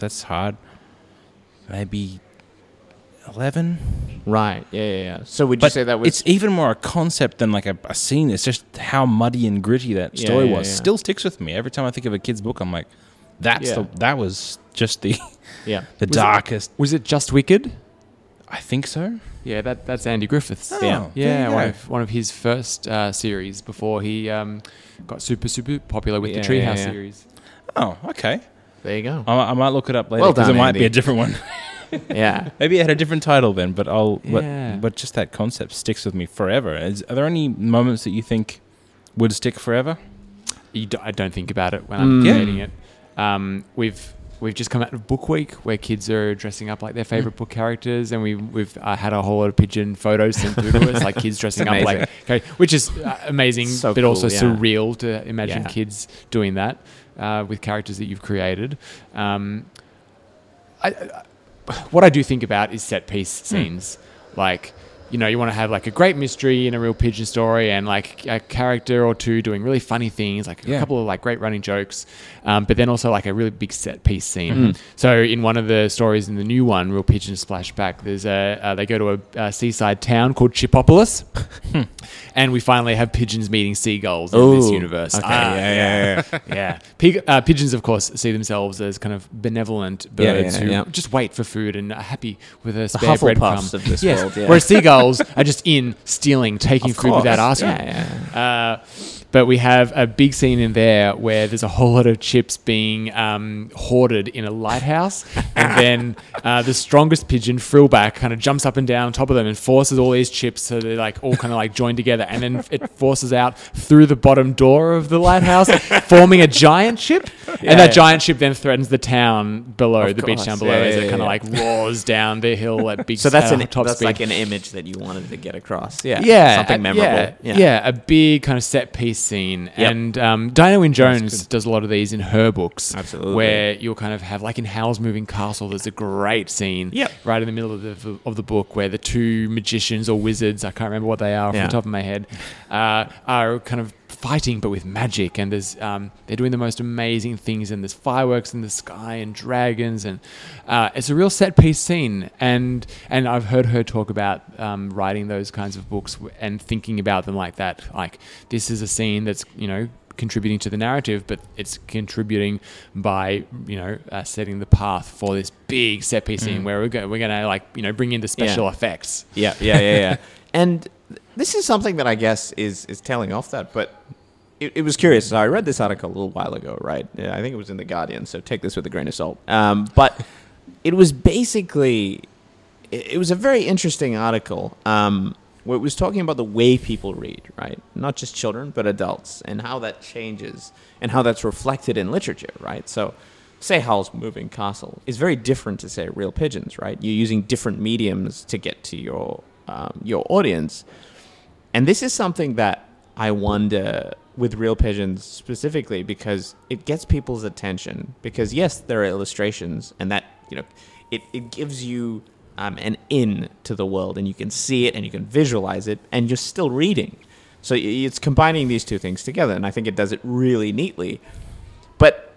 that's hard. Maybe eleven. Right. Yeah, yeah, yeah. So would you But say that was it's even more a concept than like a, a scene. It's just how muddy and gritty that Yeah, story yeah, was. yeah. Still sticks with me every time I think of a kid's book. I'm like, that's Yeah. the that was just the yeah. the Was it- darkest. Was it just Wicked? I think so. Yeah, that that's Andy Griffiths. Oh, Yeah. there Yeah, one go. of, one of his first uh, series before he um, got super super popular with Yeah, the Treehouse yeah, yeah. series. Oh, okay. There you go. I, I might look it up later Well because done, it might Andy. be a different one. yeah. Maybe it had a different title then, but I'll. Yeah. But, but just that concept sticks with me forever. Is, are there any moments that you think would stick forever? You do, I don't think about it when I'm Mm. Yeah. creating it. Um, we've we've just come out of Book Week where kids are dressing up like their favorite book characters, and we we've uh, had a whole lot of pigeon photos sent through to us, like kids dressing up like, okay, which is uh, amazing, So but also yeah. surreal to imagine Yeah. kids doing that uh, with characters that you've created. Um, I, I, what I do think about is set piece scenes, hmm. like. You know, you want to have like a great mystery in a real pigeon story, and like a character or two doing really funny things, like a couple of like great running jokes, um, but then also like a really big set piece scene. Mhm. So in one of the stories in the new one, Real Pigeon Splashback, there's a uh, they go to a, uh seaside town called Chipopolis, and we finally have pigeons meeting seagulls in this universe. okay, Ah, yeah, yeah, yeah. yeah. Pig, uh, pigeons, of course, see themselves as kind of benevolent birds yeah, who yeah. just wait for food and are happy with a spare breadcrumb. of this yes. world. Yeah. Whereas seagulls are just in stealing, taking Of food without course. asking. Yeah, yeah. Uh, but we have a big scene in there where there's a whole lot of chips being um, hoarded in a lighthouse, and then uh, the strongest pigeon, Frillback, kind of jumps up and down on top of them and forces all these chips so they're like all kind of like joined together, and then it forces out through the bottom door of the lighthouse, forming a giant ship, Yeah, and that yeah. giant ship then threatens the town below, Of the beach course. down below, Yeah, as it kind of like roars down the hill at big. So that's uh, an top that's speed. like an image that you wanted to get across. Yeah. Yeah, Something memorable. Yeah, yeah. a big kind of set piece scene. Yep. And um, Diana Wynne Jones does a lot of these in her books. Absolutely. Where you'll kind of have, like in Howl's Moving Castle, there's a great scene Yep. right in the middle of the, of the book where the two magicians or wizards, I can't remember what they are off Yeah. the top of my head, uh, are kind of fighting but with magic. And there's um, they're doing the most amazing things, and there's fireworks in the sky and dragons. And uh, it's a real set piece scene. And, and I've heard her talk about um, writing those kinds of books and thinking about them like that. Like, this is a scene that's, you know, contributing to the narrative, but it's contributing by you know uh, setting the path for this big set piece scene where we're going we're going to like you know bring in the special Yeah. effects. Yeah, yeah, yeah, yeah. and this is something that I guess is is tailing off that, but it, it was curious. So I read this article a little while ago, right? Yeah, I think it was in the Guardian, so take this with a grain of salt. Um, but it was basically it, it was a very interesting article. Um, where it was talking about the way people read, right? Not just children, but adults, and how that changes, and how that's reflected in literature, right? So, say Howl's Moving Castle is very different to say Real Pigeons, right? You're using different mediums to get to your um, your audience, and this is something that I wonder with Real Pigeons specifically because it gets people's attention. Because yes, there are illustrations, and that you know, it it gives you um, an in to the world, and you can see it and you can visualize it, and you're still reading. So it's combining these two things together, and I think it does it really neatly. But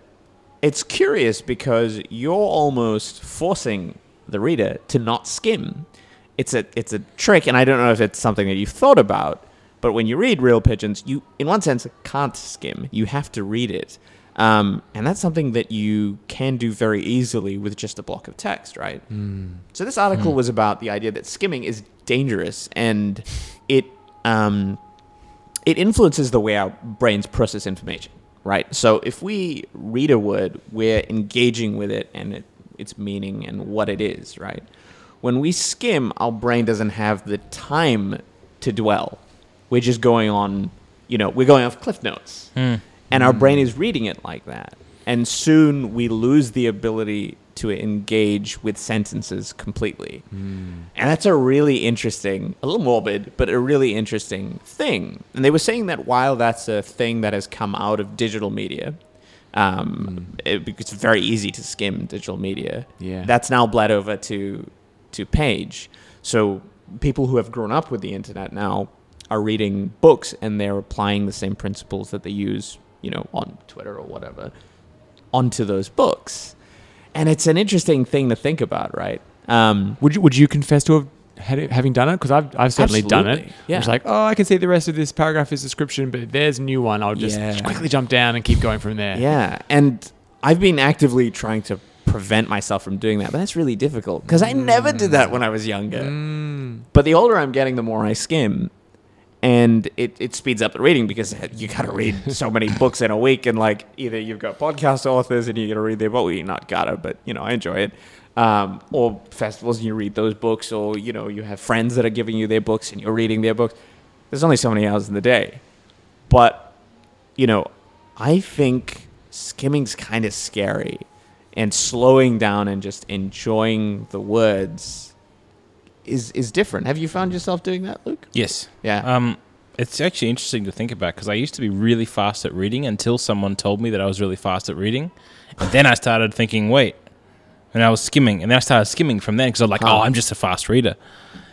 it's curious because you're almost forcing the reader to not skim. It's a it's a trick, and I don't know if it's something that you've thought about. But when you read Real Pigeons, you, in one sense, can't skim. You have to read it, um, and that's something that you can do very easily with just a block of text, right? So this article was about the idea that skimming is dangerous, and it um, it influences the way our brains process information, right? So if we read a word, we're engaging with it and it, its meaning and what it is, right? When we skim, our brain doesn't have the time to dwell. We're just going on, you know, we're going off cliff notes. Hmm. And our hmm. brain is reading it like that. And soon we lose the ability to engage with sentences completely. Hmm. And that's a really interesting, a little morbid, but a really interesting thing. And they were saying that while that's a thing that has come out of digital media, um, it, it's very easy to skim digital media. Yeah. That's now bled over to to page. So people who have grown up with the internet now are reading books and they're applying the same principles that they use, you know, on Twitter or whatever, onto those books. And it's an interesting thing to think about, right? Um, Would you would you confess to have had it, having done it? Because I've I've certainly done it. Yeah. It's like oh, I can see the rest of this paragraph is description, but there's a new one. I'll just Yeah. quickly jump down and keep going from there. Yeah, and I've been actively trying to prevent myself from doing that, but that's really difficult because I never did that when I was younger. But the older I'm getting, the more I skim, and it, it speeds up the reading because you got to read so many books in a week, and like either you've got podcast authors and you got to read their book, well, you not gotta, but you know I enjoy it. Um, or festivals and you read those books, or you know you have friends that are giving you their books and you're reading their books. There's only so many hours in the day, but you know, I think skimming's kind of scary and slowing down and just enjoying the words is is different. Have you found yourself doing that, Luke? Yes. Yeah. Um, it's actually interesting to think about because I used to be really fast at reading until someone told me that I was really fast at reading, and then I started thinking, wait, and I was skimming, and then I started skimming from then because I was like, Huh. oh, I'm just a fast reader,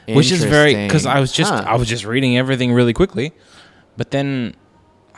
which is very because I was just Huh. I was just reading everything really quickly, but then.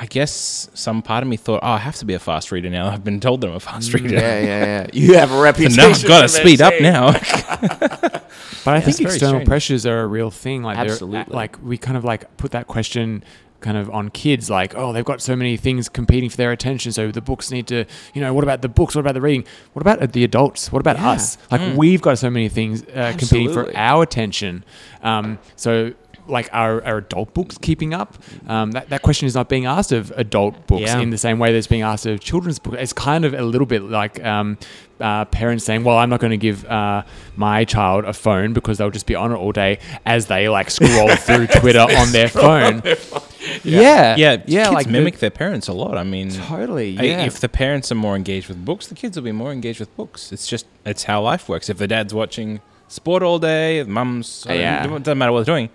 I guess some part of me thought, oh, I have to be a fast reader now. I've been told that I'm a fast reader. yeah, yeah, yeah. You have a So reputation. now I've got to speed up now. But I it's think external strange. pressures are a real thing. Like, Absolutely. like we kind of like put that question kind of on kids like oh they've got so many things competing for their attention so the books need to you know what about the books what about the reading what about the adults what about Yeah. us like we've got so many things uh, competing for our attention um, so like are, are adult books keeping up um, that, that question is not being asked of adult books Yeah. in the same way that it's being asked of children's books it's kind of a little bit like um, uh, parents saying well i'm not going to give uh, my child a phone because they'll just be on it all day as they like scroll through twitter on their phone yeah yeah, yeah kids like the- mimic their parents a lot. I mean, totally I- yeah If the parents are more engaged with books, the kids will be more engaged with books. It's just it's how life works. If the dad's watching sport all day, mum's Yeah. it doesn't matter what they're doing.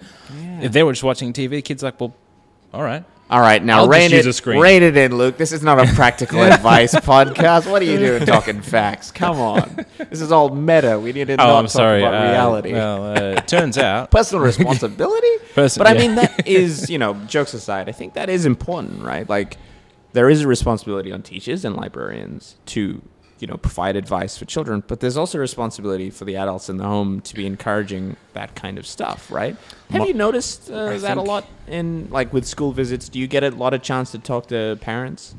If they were just watching TV, kid's like, well, all right. All right, now I'll rein it, rein it in, Luke. This is not a practical advice podcast. What are you doing talking facts? Come on. This is all meta. We need to Oh, not I'm talk sorry. about uh, reality. Well, uh, it turns out. personal responsibility. Person- but I yeah. mean, that is, you know, jokes aside, I think that is important, right? Like, there is a responsibility on teachers and librarians to you know provide advice for children, but there's also responsibility for the adults in the home to be encouraging that kind of stuff, right? Have Mo- you noticed uh, that a lot in like with school visits? Do you get a lot of chance to talk to parents?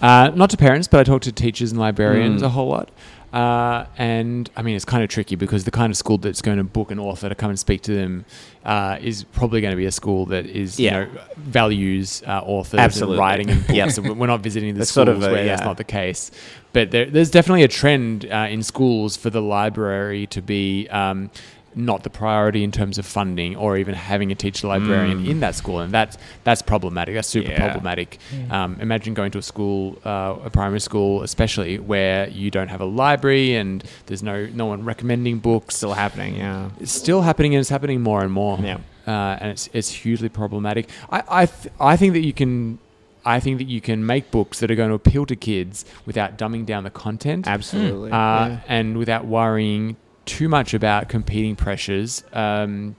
Uh, not to parents, but I talk to teachers and librarians Mm. a whole lot. Uh, and I mean, it's kind of tricky because the kind of school that's going to book an author to come and speak to them uh, is probably going to be a school that is, Yeah. you know, values uh, authors Absolutely. and writing and books. Yeah. and we're not visiting the That's schools sort of a- where that's not the case. But there, there's definitely a trend uh, in schools for the library to be um, not the priority in terms of funding or even having a teacher librarian Mm. in that school, and that's that's problematic. That's super Yeah. problematic. Um, imagine going to a school, uh, a primary school, especially where you don't have a library and there's no no one recommending books. Still happening, yeah. It's still happening, and it's happening more and more. Yeah. uh, and it's it's hugely problematic. I I, th- I think that you can. I think that you can make books that are going to appeal to kids without dumbing down the content Absolutely. uh, yeah. and without worrying too much about competing pressures. Um,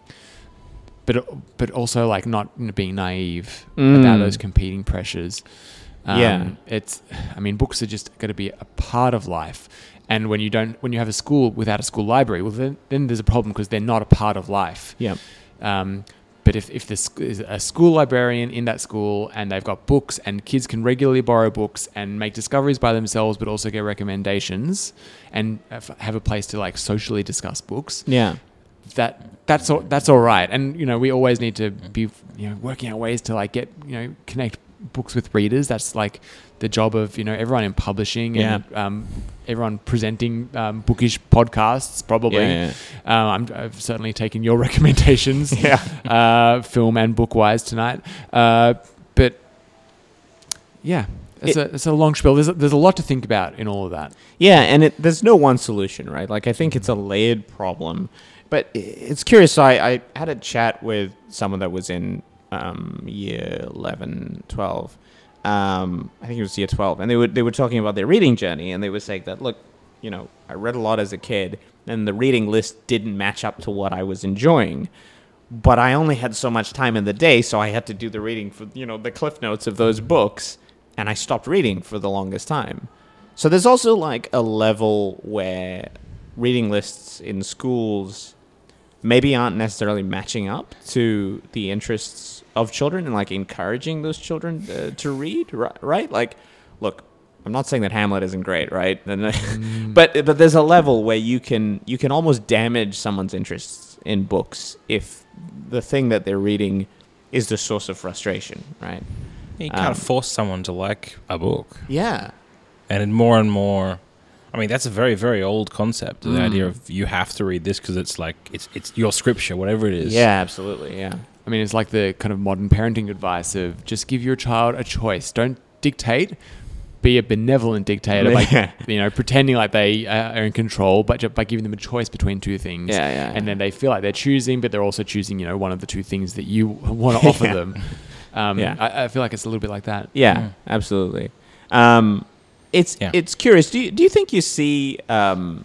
but but also like not being naive about Mm. those competing pressures. Um, Yeah. it's. I mean, books are just going to be a part of life. And when you don't, when you have a school without a school library, well, then, then there's a problem because they're not a part of life. Yeah. Um, but if, if there's a school librarian in that school and they've got books and kids can regularly borrow books and make discoveries by themselves, but also get recommendations and have- a place to like socially discuss books, Yeah. that that's all, that's all right. And you know, we always need to be you know working out ways to like get you know connect books with readers. That's like the job of you know everyone in publishing and um, everyone presenting um, bookish podcasts. Probably, Yeah, Um, I'm, I've certainly taken your recommendations, Yeah. uh, film and book wise tonight. Uh, but yeah, it's, a, it's a long spiel. There's a, there's a lot to think about in all of that. Yeah, and it, there's no one solution, right? Like I think it's a layered problem, but it's curious. So I, I had a chat with someone that was in um, year 11, 12. Um, I think it was year 12, and they were they were talking about their reading journey, and they were saying that look, you know, I read a lot as a kid, and the reading list didn't match up to what I was enjoying. But I only had so much time in the day, so I had to do the reading for you know the cliff notes of those books, and I stopped reading for the longest time. So there's also like a level where reading lists in schools maybe aren't necessarily matching up to the interests of children and like encouraging those children uh, to read, ri- right? Like, look, I'm not saying that Hamlet isn't great, right? Uh, but but there's a level where you can you can almost damage someone's interests in books if the thing that they're reading is the source of frustration, right? You can't Um, force someone to like a book. Yeah. And more and more, I mean, that's a very, very old concept. The Mm. idea of you have to read this because it's like it's it's your scripture, whatever it is. Yeah, absolutely. Yeah. I mean, it's like the kind of modern parenting advice of just give your child a choice. Don't dictate. Be a benevolent dictator by Yeah. you know pretending like they uh, are in control, but by giving them a choice between two things. Yeah, yeah, And then they feel like they're choosing, but they're also choosing you know one of the two things that you want to offer Yeah. them. Um, Yeah. I, I feel like it's a little bit like that. Yeah, Mm. absolutely. Um, it's Yeah. it's curious. Do you, do you think you see um,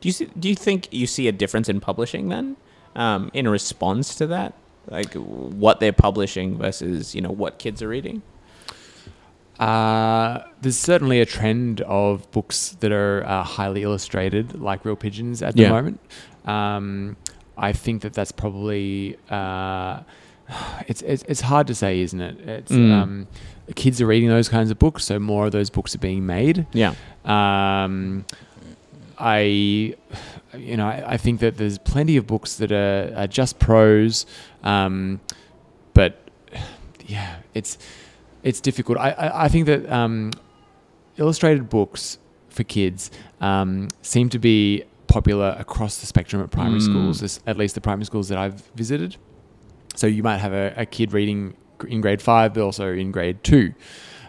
do you see, do you think you see a difference in publishing then um, in response to that, like what they're publishing versus you know what kids are reading? Uh, there's certainly a trend of books that are uh, highly illustrated, like Real Pigeons, at the Yeah. moment. Um, I think that that's probably uh, it's, it's it's hard to say, isn't it? It's Mm. um, kids are reading those kinds of books, so more of those books are being made. Yeah, Um, I, you know, I, I think that there's plenty of books that are, are just prose, um, but yeah, it's it's difficult. I, I, I think that um, illustrated books for kids um, seem to be popular across the spectrum at primary Mm. schools, at least the primary schools that I've visited. So you might have a, a kid reading in grade five, but also in grade two.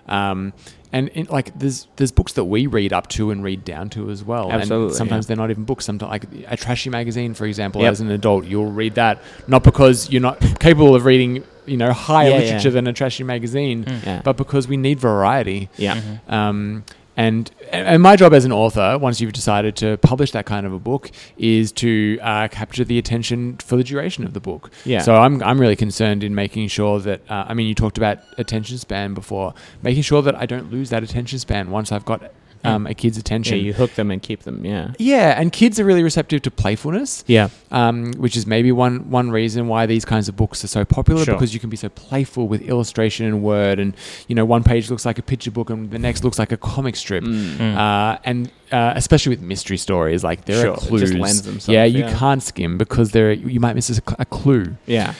Um, and in, like there's there's books that we read up to and read down to as well. Absolutely, And sometimes yeah. they're not even books. Sometimes like a trashy magazine, for example, Yep. as an adult, you'll read that not because you're not capable of reading you know higher Yeah, literature yeah. than a trashy magazine, yeah, but because we need variety. yeah. Um, and and my job as an author, once you've decided to publish that kind of a book, is to uh, capture the attention for the duration of the book. Yeah. So I'm I'm really concerned in making sure that uh, I mean you talked about attention span before, making sure that I don't lose that attention span once I've got um, a kid's Yeah, attention. you hook them and keep them. Yeah. Yeah, and kids are really receptive to playfulness Yeah. um, which is maybe one one reason why these kinds of books are so popular Sure. because you can be so playful with illustration and word, and you know one page looks like a picture book and the next looks like a comic strip, Mm. uh, and uh, especially with mystery stories, like there Sure, are it just clues. lends themselves, yeah, you yeah. can't skim because there you might miss a, a clue. Yeah.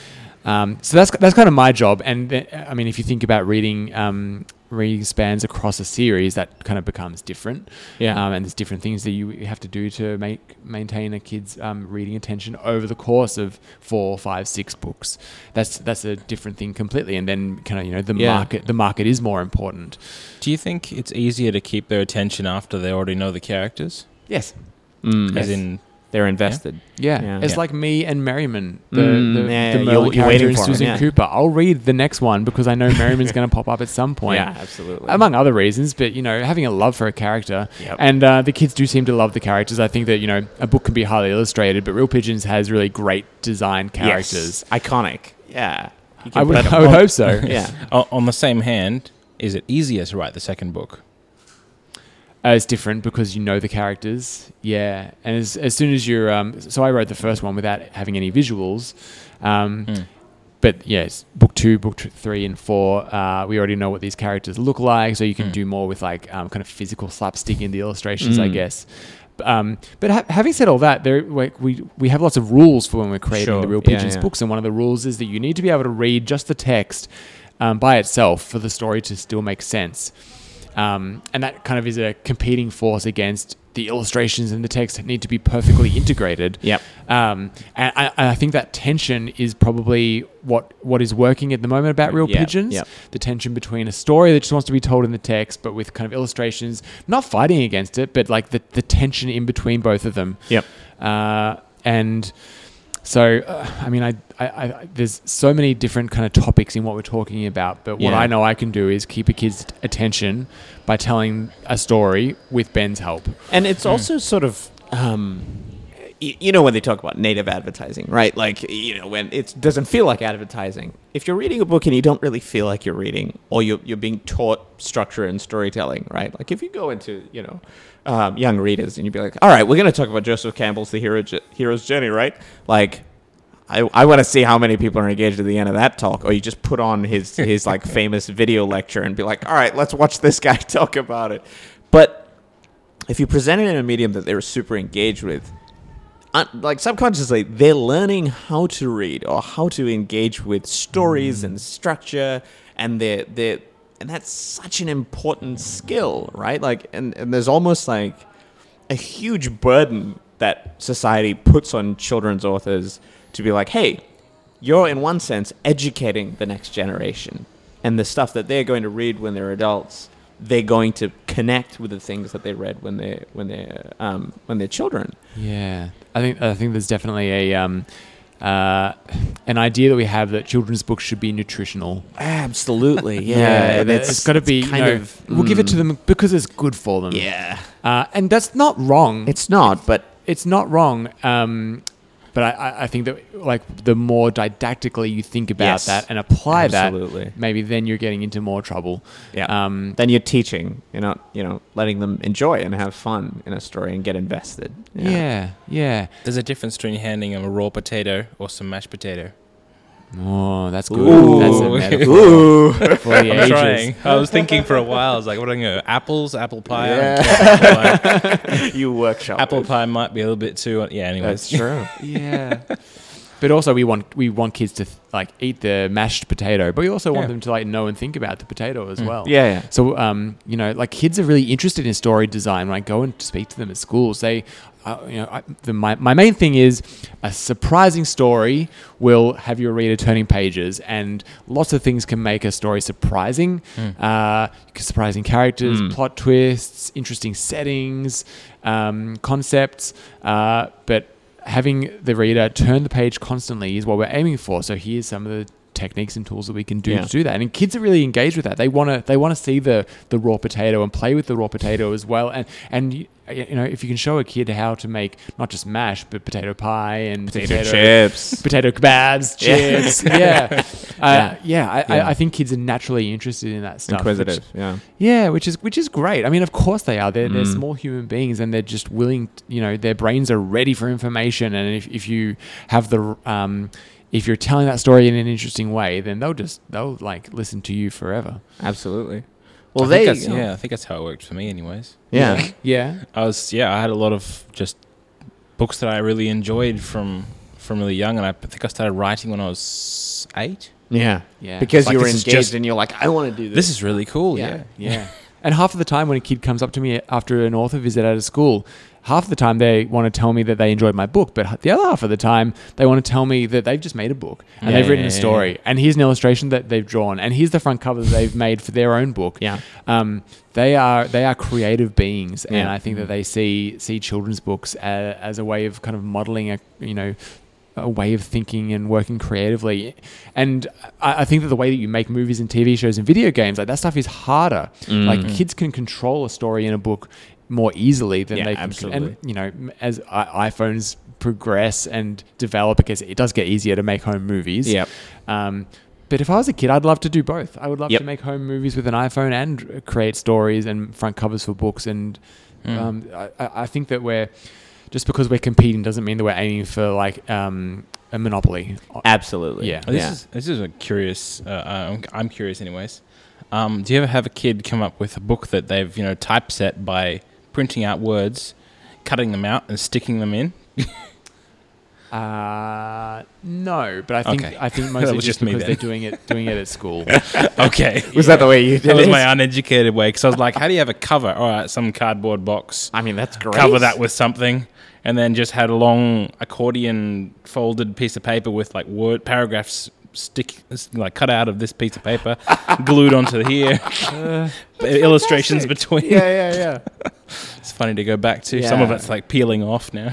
Um, so that's that's kind of my job, and th- I mean, if you think about reading um, reading spans across a series, that kind of becomes different. Yeah. Um, and there's different things that you have to do to make maintain a kid's um, reading attention over the course of four, five, six books. That's that's a different thing completely. And then kind of you know the Yeah. market the market is more important. Do you think it's easier to keep their attention after they already know the characters? Yes. Mm. As in, they're invested. Yeah, Yeah. it's Yeah. like me and Merriman, the, Mm, the, yeah, the yeah, Merlin you're- you're character waiting and for him, Susan yeah. Cooper. I'll read the next one because I know Merriman's going to pop up at some point. Yeah, absolutely. among other reasons, but you know, having a love for a character, Yep. and uh, the kids do seem to love the characters. I think that you know, a book can be highly illustrated, but Real Pigeons has really great designed characters. Yes. Iconic. Yeah. You I would, put I would hope so. Yeah. o- on the same hand, is it easier to write the second book? It's different because you know the characters, yeah. And as, as soon as you're, um, so I wrote the first one without having any visuals, um, Mm. but yes, book two, book t- three, and four, uh, we already know what these characters look like, so you can Mm. do more with like um, kind of physical slapstick in the illustrations, I Mm. guess. Um, but ha- having said all that, there like, we we have lots of rules for when we're creating Sure. the Real Yeah, Pigeons yeah. books, and one of the rules is that you need to be able to read just the text um, by itself for the story to still make sense. Um, and that kind of is a competing force against the illustrations and the text that need to be perfectly integrated. Yep. Um, and I, I think that tension is probably what what is working at the moment about Real Yeah, Pigeons. yep. The tension between a story that just wants to be told in the text, but with kind of illustrations, not fighting against it, but like the, the tension in between both of them. Yep. Uh, and so, uh, I mean, I, I, I, there's so many different kind of topics in what we're talking about, but what Yeah. I know I can do is keep a kid's attention by telling a story with Ben's help. And it's also sort of, um, y- you know, when they talk about native advertising, right? Like, you know, when it doesn't feel like advertising. If you're reading a book and you don't really feel like you're reading, or you're, you're being taught structure and storytelling, right? Like, if you go into, you know, um, young readers and you'd be like, all right, we're going to talk about Joseph Campbell's The Hero, Hero's Journey, right? Like, I, I want to see how many people are engaged at the end of that talk, or you just put on his his like famous video lecture and be like, all right, let's watch this guy talk about it. But if you present it in a medium that they're super engaged with, like subconsciously, they're learning how to read or how to engage with stories mm. and structure, and they're they're and that's such an important skill, right? Like, and, and there's almost like a huge burden that society puts on children's authors to be like, hey, you're in one sense educating the next generation, and the stuff that they're going to read when they're adults, they're going to connect with the things that they read when they're when they're um, when they're children. Yeah, I think I think there's definitely a um, uh, an idea that we have that children's books should be nutritional. Absolutely, Yeah, it's got to be. You kind know, of- we'll give it to mm. them because it's good for them. Yeah, uh, and that's not wrong. it's not, but it's not wrong. Um, but I- I, I think that like the more didactically you think about Yes. that and apply Absolutely. that, maybe then you're getting into more trouble. yeah. Um, then you're teaching. You're not, you know, letting them enjoy and have fun in a story and get invested. yeah, yeah. There's a difference between handing them a raw potato or some mashed potato. Oh, that's good. Ooh. That's a metaphor Ooh. for the I'm ages. trying. I was thinking for a while. I was like, what am I going to Apples, apple pie? Yeah. Apple pie. you workshop. Apple pie might be a little bit too. Yeah. Anyway, That's true. yeah. But also, we want we want kids to like eat the mashed potato, but we also want Yeah. them to like know and think about the potato as well. yeah, yeah. So, um, you know, like kids are really interested in story design. When I go and speak to them at schools, they, uh, you know, I, the, my, my main thing is a surprising story will have your reader turning pages, and lots of things can make a story surprising. Uh, surprising characters, Mm. plot twists, interesting settings, um, concepts, uh, but having the reader turn the page constantly is what we're aiming for. So here's some of the techniques and tools that we can do Yeah. to do that. And kids are really engaged with that. They want to they want to see the the raw potato and play with the raw potato as well. And and you you know if you can show a kid how to make not just mash but potato pie and Potato chips. potato kebabs, chips. Yeah, Uh, yeah. I, Yeah. I, I think kids are naturally interested in that stuff. which- Inquisitive. Yeah. yeah, which is which is great. I mean, of course they are. They're, they're Mm. small human beings, and they're just willing. t- you know, their brains are ready for information. And if, if you have the um, if you're telling that story in an interesting way, then they'll just they'll like listen to you forever. Absolutely. Well, I they. think that's, yeah, I think that's how it worked for me, anyways. Yeah. Yeah. I was yeah, I had a lot of just books that I really enjoyed from from really young, and I think I started writing when I was eight. Yeah. Yeah. Because Like, you were this is engaged just- and you're like, I want to do this. This is really cool. Yeah. Yeah, Yeah. and half of the time when a kid comes up to me after an author visit at a school, half the time they want to tell me that they enjoyed my book, but the other half of the time they want to tell me that they've just made a book and Yeah, they've written yeah, a yeah, story and here's an illustration that they've drawn and here's the front cover that they've made for their own book. Yeah. Um, they are they are creative beings, and I think that they see see children's books as, as a way of kind of modeling a you know a way of thinking and working creatively. And I, I think that the way that you make movies and TV shows and video games, like that stuff, is harder. Mm. Like kids can control a story in a book more easily than Yeah, they can. absolutely. And you know, as iPhones progress and develop, because it does get easier to make home movies. Yep. Um, but if I was a kid, I'd love to do both. I would love Yep. to make home movies with an iPhone and create stories and front covers for books. And Mm. um, I, I I think that we're just because we're competing doesn't mean that we're aiming for like um, a monopoly. Absolutely. Yeah. Oh, this yeah. is this is a curious. Uh, uh, I'm, I'm curious, anyways. Um, do you ever have a kid come up with a book that they've you know typeset by printing out words, cutting them out, and sticking them in? Uh, no, but I think Okay. I think mostly just just me because they're doing it doing it at school. okay, Was that the way you did that was my uneducated way because I was like, how do you have a cover? All right, some cardboard box. I mean, that's great. Cover that with something, and then just had a long accordion folded piece of paper with like word paragraphs stick like cut out of this piece of paper, glued onto here, uh, illustrations between. Yeah, yeah, yeah. It's funny to go back to. Some of it's like peeling off now.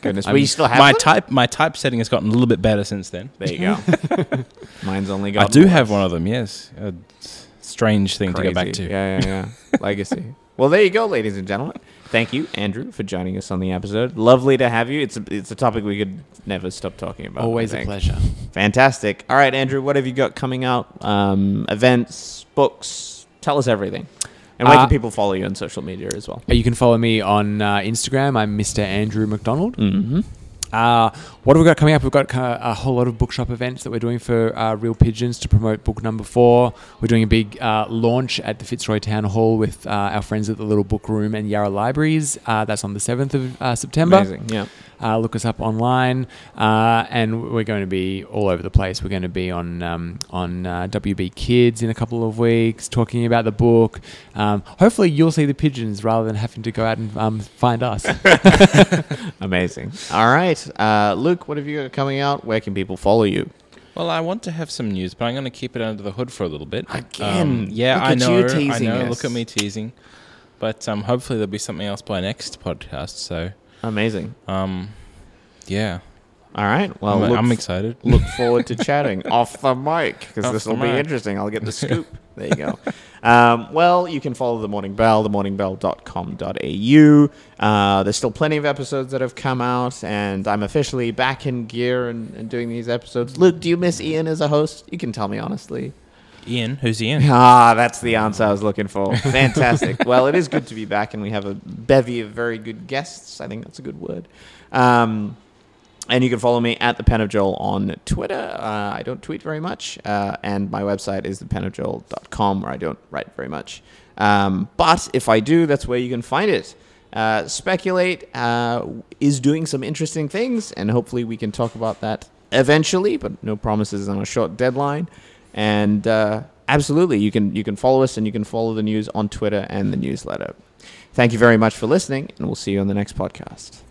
Goodness. I'm- But you still have my them? type. My typesetting has gotten a little bit better since then. There you go. Mine's only got. I do have one of them. Yes, a strange thing to go back to. Yeah, yeah, yeah. Legacy. Well, there you go, ladies and gentlemen. Thank you, Andrew, for joining us on the episode. Lovely to have you. It's a, it's a topic we could never stop talking about. Always a pleasure. Fantastic. All right, Andrew, what have you got coming out? Um, events, books. Tell us everything. And where Uh, can people follow you on social media as well? You can follow me on uh, Instagram. I'm Mr. Andrew McDonald. Mm-hmm. Uh, what have we got coming up? We've got uh, a whole lot of bookshop events that we're doing for uh, Real Pigeons to promote book number four. We're doing a big uh, launch at the Fitzroy Town Hall with uh, our friends at the Little Book Room and Yarra Libraries. Uh, that's on the 7th of September. Amazing. Yeah. Uh, look us up online, uh, and we're going to be all over the place. We're going to be on um, on uh, WB Kids in a couple of weeks, talking about the book. Um, hopefully, you'll see the pigeons rather than having to go out and um, find us. Amazing. All right. Uh, Luke, what have you got coming out? Where can people follow you? Well, I want to have some news, but I'm going to keep it under the hood for a little bit. Um, Again, yeah, look I at know. you I teasing know. us. Look at me teasing. But um, hopefully there'll be something else by next podcast. So, Amazing. um, yeah, All right. Well, I'm, look, I'm excited. look forward to chatting off the mic because this will be mic. interesting. I'll get the scoop. there you go. Um, well, you can follow The Morning Bell, themorningbell.com.au. Uh, there's still plenty of episodes that have come out, and I'm officially back in gear and, and doing these episodes. Luke, do you miss Ian as a host? You can tell me honestly. Ian, who's Ian? Ah, that's the answer I was looking for. Fantastic. well, it is good to be back, and we have a bevy of very good guests. I think that's a good word. Um, and you can follow me at the Pen of Joel on Twitter. Uh, I don't tweet very much, uh, and my website is thepenofjoel.com, where I don't write very much. Um, but if I do, that's where you can find it. Uh, Speculate uh, is doing some interesting things, and hopefully we can talk about that eventually. But no promises on a short deadline. And uh, absolutely, you can you can follow us and you can follow the news on Twitter and the newsletter. Thank you very much for listening, and we'll see you on the next podcast.